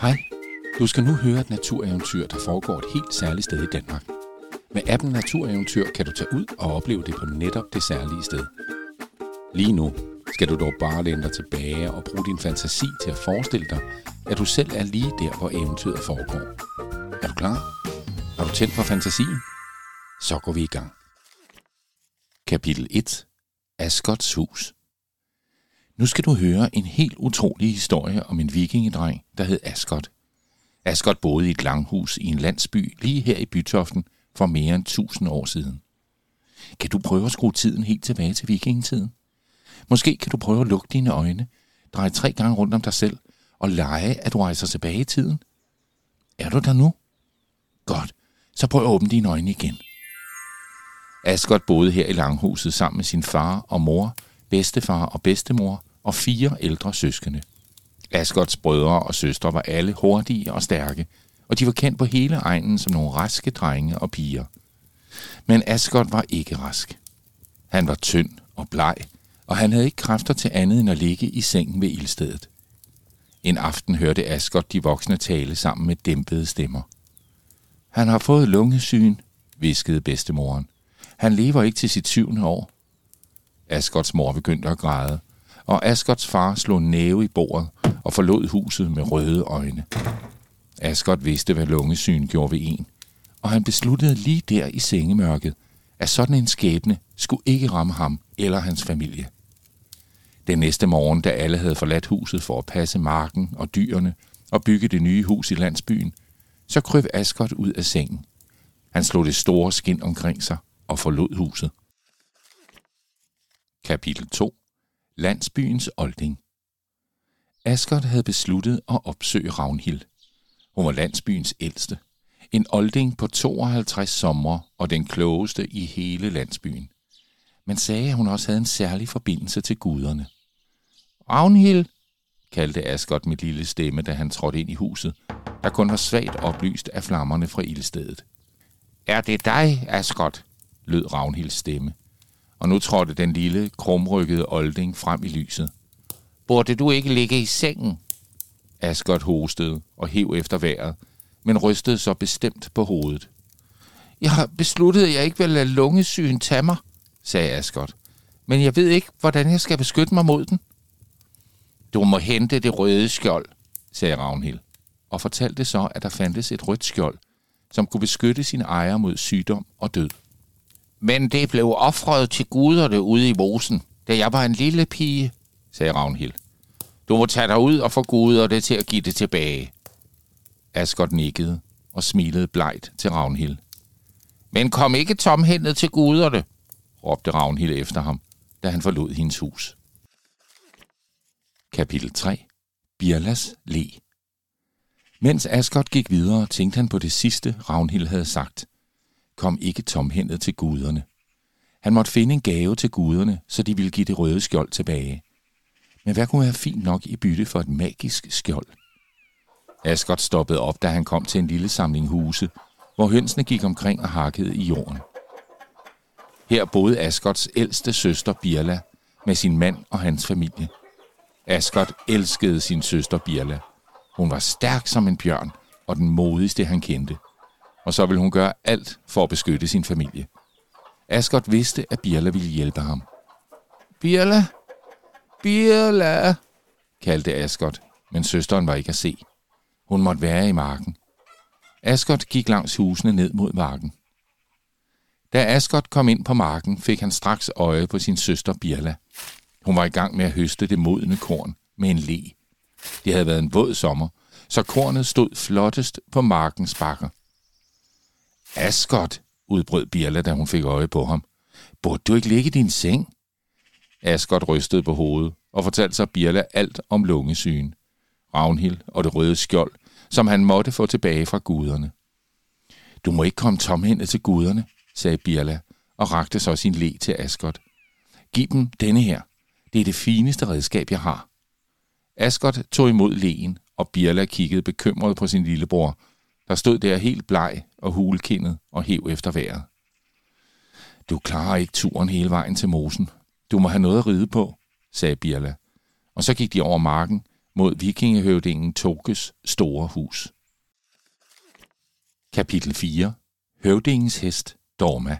Hej, du skal nu høre et natureventyr, der foregår et helt særligt sted i Danmark. Med appen Natureventyr kan du tage ud og opleve det på netop det særlige sted. Lige nu skal du dog bare læne dig tilbage og bruge din fantasi til at forestille dig, at du selv er lige der, hvor eventyret foregår. Er du klar? Har du tændt for fantasien? Så går vi i gang. Kapitel 1. Asgots hus. Nu skal du høre en helt utrolig historie om en vikingedreng, der hed Asgot. Asgot boede i et langhus i en landsby lige her i Bytoften for mere end 1000 år siden. Kan du prøve at skrue tiden helt tilbage til vikingetiden? Måske kan du prøve at lukke dine øjne, dreje tre gange rundt om dig selv og lege, at du rejser tilbage i tiden. Er du der nu? Godt, så prøv at åbne dine øjne igen. Asgot boede her i langhuset sammen med sin far og mor, bedstefar og bedstemor og fire ældre søskende. Asgots brødre og søstre var alle hurtige og stærke, og de var kendt på hele egnen som nogle raske drenge og piger. Men Asgot var ikke rask. Han var tynd og bleg, og han havde ikke kræfter til andet end at ligge i sengen ved ildstedet. En aften hørte Asgot de voksne tale sammen med dæmpede stemmer. Han har fået lungesyn, viskede bedstemoren. Han lever ikke til sit syvende år. Asgots mor begyndte at græde, og Asgots far slog næve i bordet og forlod huset med røde øjne. Asgot vidste, hvad lungesyn gjorde ved en, og han besluttede lige der i sengemørket, at sådan en skæbne skulle ikke ramme ham eller hans familie. Den næste morgen, da alle havde forladt huset for at passe marken og dyrene og bygge det nye hus i landsbyen, så kryb Asgot ud af sengen. Han slog det store skin omkring sig og forlod huset. Kapitel 2 Landsbyens olding Asgot havde besluttet at opsøge Ravnhild. Hun var landsbyens ældste. En olding på 52 sommer og den klogeste i hele landsbyen. Man sagde, at hun også havde en særlig forbindelse til guderne. Ravnhild, kaldte Asgot med lille stemme, da han trådte ind i huset, der kun var svagt oplyst af flammerne fra ildstedet. Er det dig, Asgot? lød Ravnhilds stemme. Og nu trådte den lille, krumrykkede olding frem i lyset. Burde du ikke ligge i sengen? Asgot hostede og hev efter vejret, men rystede så bestemt på hovedet. Jeg har besluttet, at jeg ikke vil lade lungesygen tage mig, sagde Asgot. Men jeg ved ikke, hvordan jeg skal beskytte mig mod den. Du må hente det røde skjold, sagde Ravnhild, og fortalte så, at der fandtes et rødt skjold, som kunne beskytte sin ejer mod sygdom og død. Men det blev offret til guderne ude i mosen, da jeg var en lille pige, sagde Ravnhild. Du må tage dig ud og få guderne til at give det tilbage. Asgot nikkede og smilede blegt til Ravnhild. Men kom ikke tomhændet til guderne, råbte Ravnhild efter ham, da han forlod hendes hus. Kapitel 3 Birlas le Mens Asgot gik videre, tænkte han på det sidste, Ravnhild havde sagt. Kom ikke tomhændet til guderne. Han måtte finde en gave til guderne, så de ville give det røde skjold tilbage. Men hvad kunne være fint nok i bytte for et magisk skjold? Asgot stoppede op, da han kom til en lille samling huse, hvor hønsene gik omkring og hakkede i jorden. Her boede Asgots ældste søster Birla med sin mand og hans familie. Asgot elskede sin søster Birla. Hun var stærk som en bjørn og den modigste, han kendte. Og så ville hun gøre alt for at beskytte sin familie. Asgot vidste, at Birla ville hjælpe ham. Birla, Birla, kaldte Asgot, men søsteren var ikke at se. Hun måtte være i marken. Asgot gik langs husene ned mod marken. Da Asgot kom ind på marken, fik han straks øje på sin søster Birla. Hun var i gang med at høste det modne korn med en le. Det havde været en våd sommer, så kornet stod flottest på markens bakker. Asgot, udbrød Birla, da hun fik øje på ham. Burde du ikke ligge i din seng? Asgot rystede på hovedet og fortalte sig Birla alt om lungesygen, Ravnhild og det røde skjold, som han måtte få tilbage fra guderne. Du må ikke komme tomhændet til guderne, sagde Birla og rakte så sin le til Asgot. Giv dem denne her. Det er det fineste redskab, jeg har. Asgot tog imod leen, og Birla kiggede bekymret på sin lillebror, der stod der helt bleg og hulkindet og hæv efter vejret. Du klarer ikke turen hele vejen til mosen. Du må have noget at ride på, sagde Birla. Og så gik de over marken mod vikingehøvdingen Tokes store hus. Kapitel 4. Høvdingens hest, Dorma.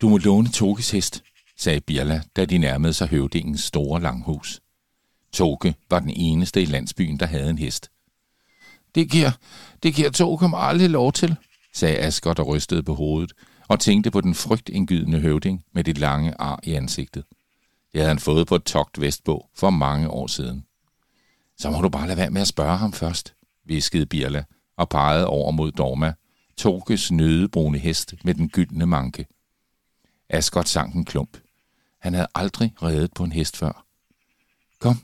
Du må låne Tokes hest, sagde Birla, da de nærmede sig høvdingens store langhus. Toke var den eneste i landsbyen, der havde en hest. Det giver, det giver Toke kommer aldrig lov til, sagde Asgård og rystede på hovedet, og tænkte på den frygtindgydende høvding med det lange ar i ansigtet. Det havde han fået på et togt vestpå for mange år siden. Så må du bare lade være med at spørge ham først, viskede Birla og pegede over mod Dorma, Tokes nødebrune hest med den gyldne manke. Asgot sank en klump. Han havde aldrig reddet på en hest før. Kom,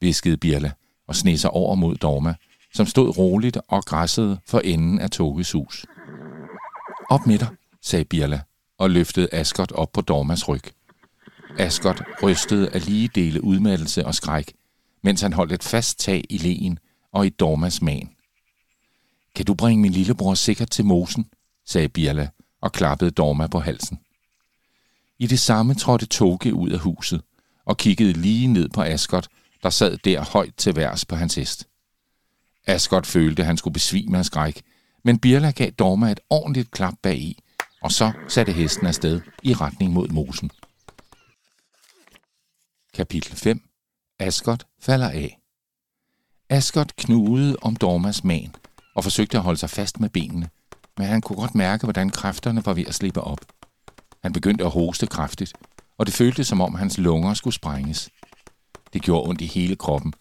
viskede Birla og sned sig over mod Dorma, som stod roligt og græssede for enden af Tokes hus. Op med dig, sagde Birla og løftede Asgård op på Dormas ryg. Asgård rystede af lige dele udmattelse og skræk, mens han holdt et fast tag i leen og i Dormas man. Kan du bringe min lillebror sikkert til mosen, sagde Birla og klappede Dorma på halsen. I det samme trådte Toge ud af huset og kiggede lige ned på Asgård, der sad der højt til værs på hans hest. Asgård følte, at han skulle besvime af skræk, men Birla gav Dorma et ordentligt klap bag i, og så satte hesten afsted i retning mod mosen. Kapitel 5 Asgård falder af Asgård knugede om Dormas man og forsøgte at holde sig fast med benene, men han kunne godt mærke, hvordan kræfterne var ved at slippe op. Han begyndte at hoste kraftigt, og det føltes som om hans lunger skulle sprænges. Det gjorde ondt i hele kroppen,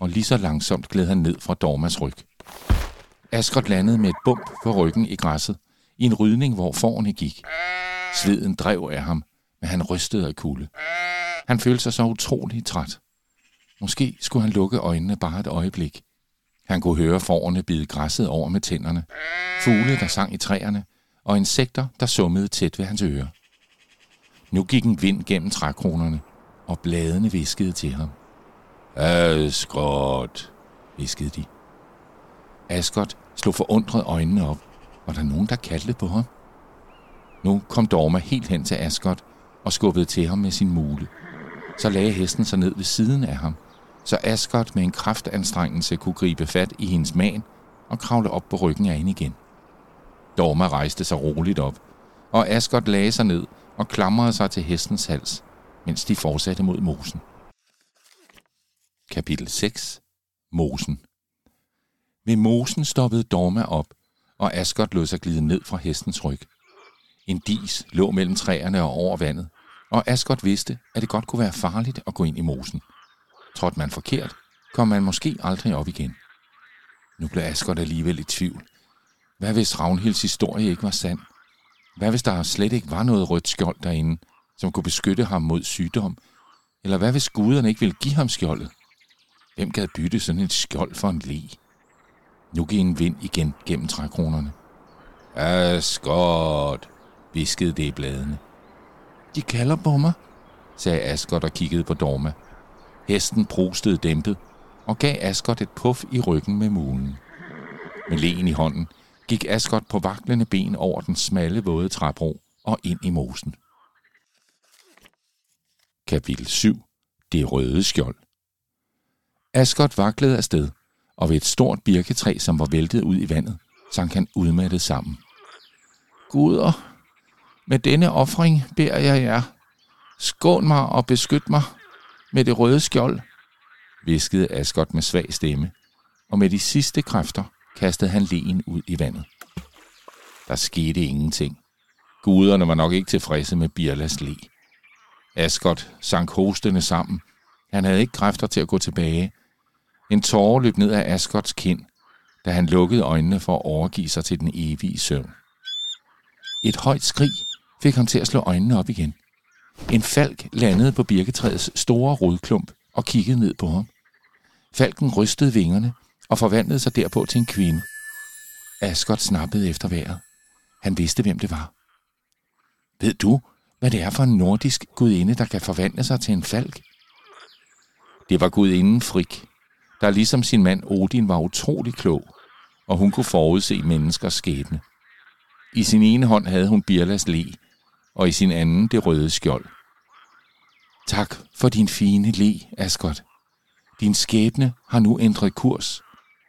og lige så langsomt gled han ned fra Dormas ryg. Asgård landede med et bump på ryggen i græsset, i en rydning, hvor forne gik. Sveden drev af ham, men han rystede af kulde. Han følte sig så utrolig træt. Måske skulle han lukke øjnene bare et øjeblik. Han kunne høre forerne bide græsset over med tænderne, fugle, der sang i træerne, og insekter, der summede tæt ved hans ører. Nu gik en vind gennem trækronerne, og bladene viskede til ham. Asgård, viskede de. Asgård slog forundret øjnene op. Var der nogen, der kaldte på ham? Nu kom Dorma helt hen til Asgård og skubbede til ham med sin mule. Så lagde hesten sig ned ved siden af ham, så Asgård med en kraftanstrengelse kunne gribe fat i hendes man og kravle op på ryggen af hende igen. Dorma rejste sig roligt op, og Asgård lagde sig ned og klamrede sig til hestens hals, mens de fortsatte mod mosen. Kapitel 6 Mosen Ved mosen stoppede Dorma op, og Asgård lod sig glide ned fra hestens ryg. En dis lå mellem træerne og over vandet, og Asgård vidste, at det godt kunne være farligt at gå ind i mosen. Trådte man forkert, kom man måske aldrig op igen. Nu blev Asgård alligevel i tvivl. Hvad hvis Ravnhilds historie ikke var sand? Hvad hvis der slet ikke var noget rødt skjold derinde, som kunne beskytte ham mod sygdom? Eller hvad hvis guderne ikke ville give ham skjoldet? Hvem gad bytte sådan et skjold for en le? Nu gik en vind igen gennem trækronerne. Asgård, viskede det i bladene. De kalder på mig, sagde Asgård og kiggede på Dorma. Hesten brustede dæmpet og gav Asgård et puff i ryggen med mulen. Med leen i hånden gik Asgård på vaklende ben over den smalle, våde træbro og ind i mosen. Kapitel 7. Det røde skjold. Asgård vaklede afsted, og ved et stort birketræ, som var væltet ud i vandet, sank han udmattet sammen. Guder, med denne offring beder jeg jer, skån mig og beskyt mig med det røde skjold, viskede Asgård med svag stemme, og med de sidste kræfter kastede han leen ud i vandet. Der skete ingenting. Guderne var nok ikke tilfredse med Birlas le. Asgård sank hostende sammen. Han havde ikke kræfter til at gå tilbage. En tårer løb ned af Asgårds kind, da han lukkede øjnene for at overgive sig til den evige søvn. Et højt skrig fik ham til at slå øjnene op igen. En falk landede på birketræets store rodklump og kiggede ned på ham. Falken rystede vingerne og forvandlede sig derpå til en kvinde. Asgård snappede efter vejret. Han vidste, hvem det var. Ved du, hvad det er for en nordisk gudinde, der kan forvandle sig til en falk? Det var gudinden Frik, der ligesom sin mand Odin var utrolig klog, og hun kunne forudse menneskers skæbne. I sin ene hånd havde hun Birlas le, og i sin anden det røde skjold. Tak for din fine le, Asgård. Din skæbne har nu ændret kurs,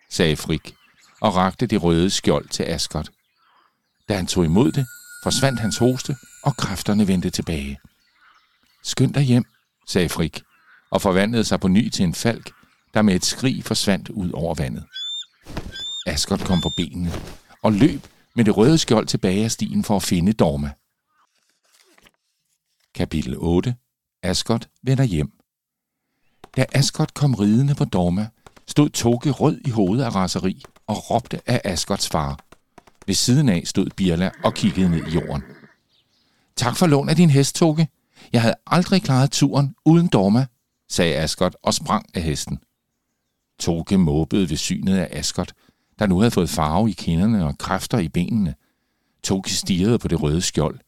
sagde Frik, og rakte det røde skjold til Askot. Da han tog imod det, forsvandt hans hoste, og kræfterne vendte tilbage. Skynd dig hjem, sagde Frik, og forvandlede sig på ny til en falk, der med et skrig forsvandt ud over vandet. Askot kom på benene og løb med det røde skjold tilbage af stien for at finde Dorma. Kapitel 8. Askot vender hjem. Da Askot kom ridende på Dorma, stod Toke rød i hovedet af raseri og råbte af Askots far. Ved siden af stod Birla og kiggede ned i jorden. Tak for lån af din hest, Toke. Jeg havde aldrig klaret turen uden Dorma, sagde Askot og sprang af hesten. Toke måbede ved synet af Askot, der nu havde fået farve i kinderne og kræfter i benene. Toke stirrede på det røde skjold.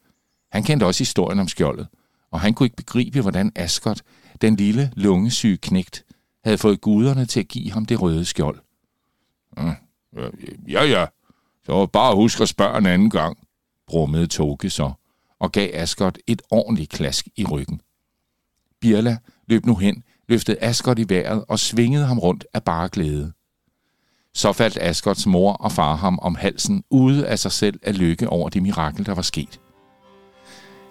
Han kendte også historien om skjoldet, og han kunne ikke begribe, hvordan Askot, den lille lungesyge knægt, havde fået guderne til at give ham det røde skjold. Mm, øh, ja, ja, så bare husk at spørge en anden gang, brummede Toke så, og gav Askot et ordentligt klask i ryggen. Birla løb nu hen, løftede Askot i vejret og svingede ham rundt af bare glæde. Så faldt Askots mor og far ham om halsen ude af sig selv af lykke over det mirakel, der var sket.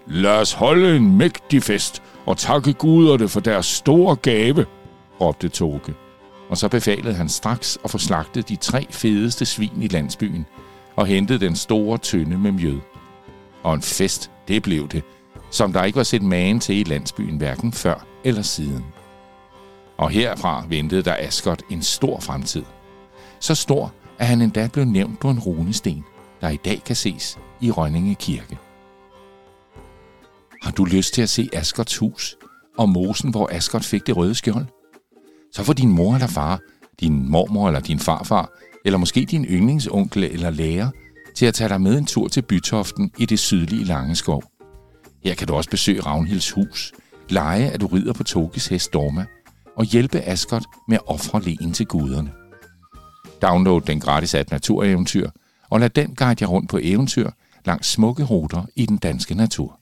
Lad os holde en mægtig fest og takke guderne for deres store gave, råbte Toge. Og så befalede han straks at få slagtet de tre fedeste svin i landsbyen og hentede den store tønde med mjød. Og en fest, det blev det, som der ikke var set magen til i landsbyen hverken før eller siden. Og herfra ventede der Askot en stor fremtid. Så stor, at han endda blev nævnt på en runesten, der i dag kan ses i Rønninge Kirke. Har du lyst til at se Askots hus og mosen, hvor Askot fik det røde skjold? Så får din mor eller far, din mormor eller din farfar, eller måske din yndlingsonkel eller lærer, til at tage dig med en tur til Bytoften i det sydlige Langeskov. Her kan du også besøge Ravnhilds hus, lege at du rider på Tokis hest Dorma, og hjælpe Askot med at ofre len til guderne. Download den gratis app Natureventyr, og lad den guide jer rundt på eventyr langs smukke ruter i den danske natur.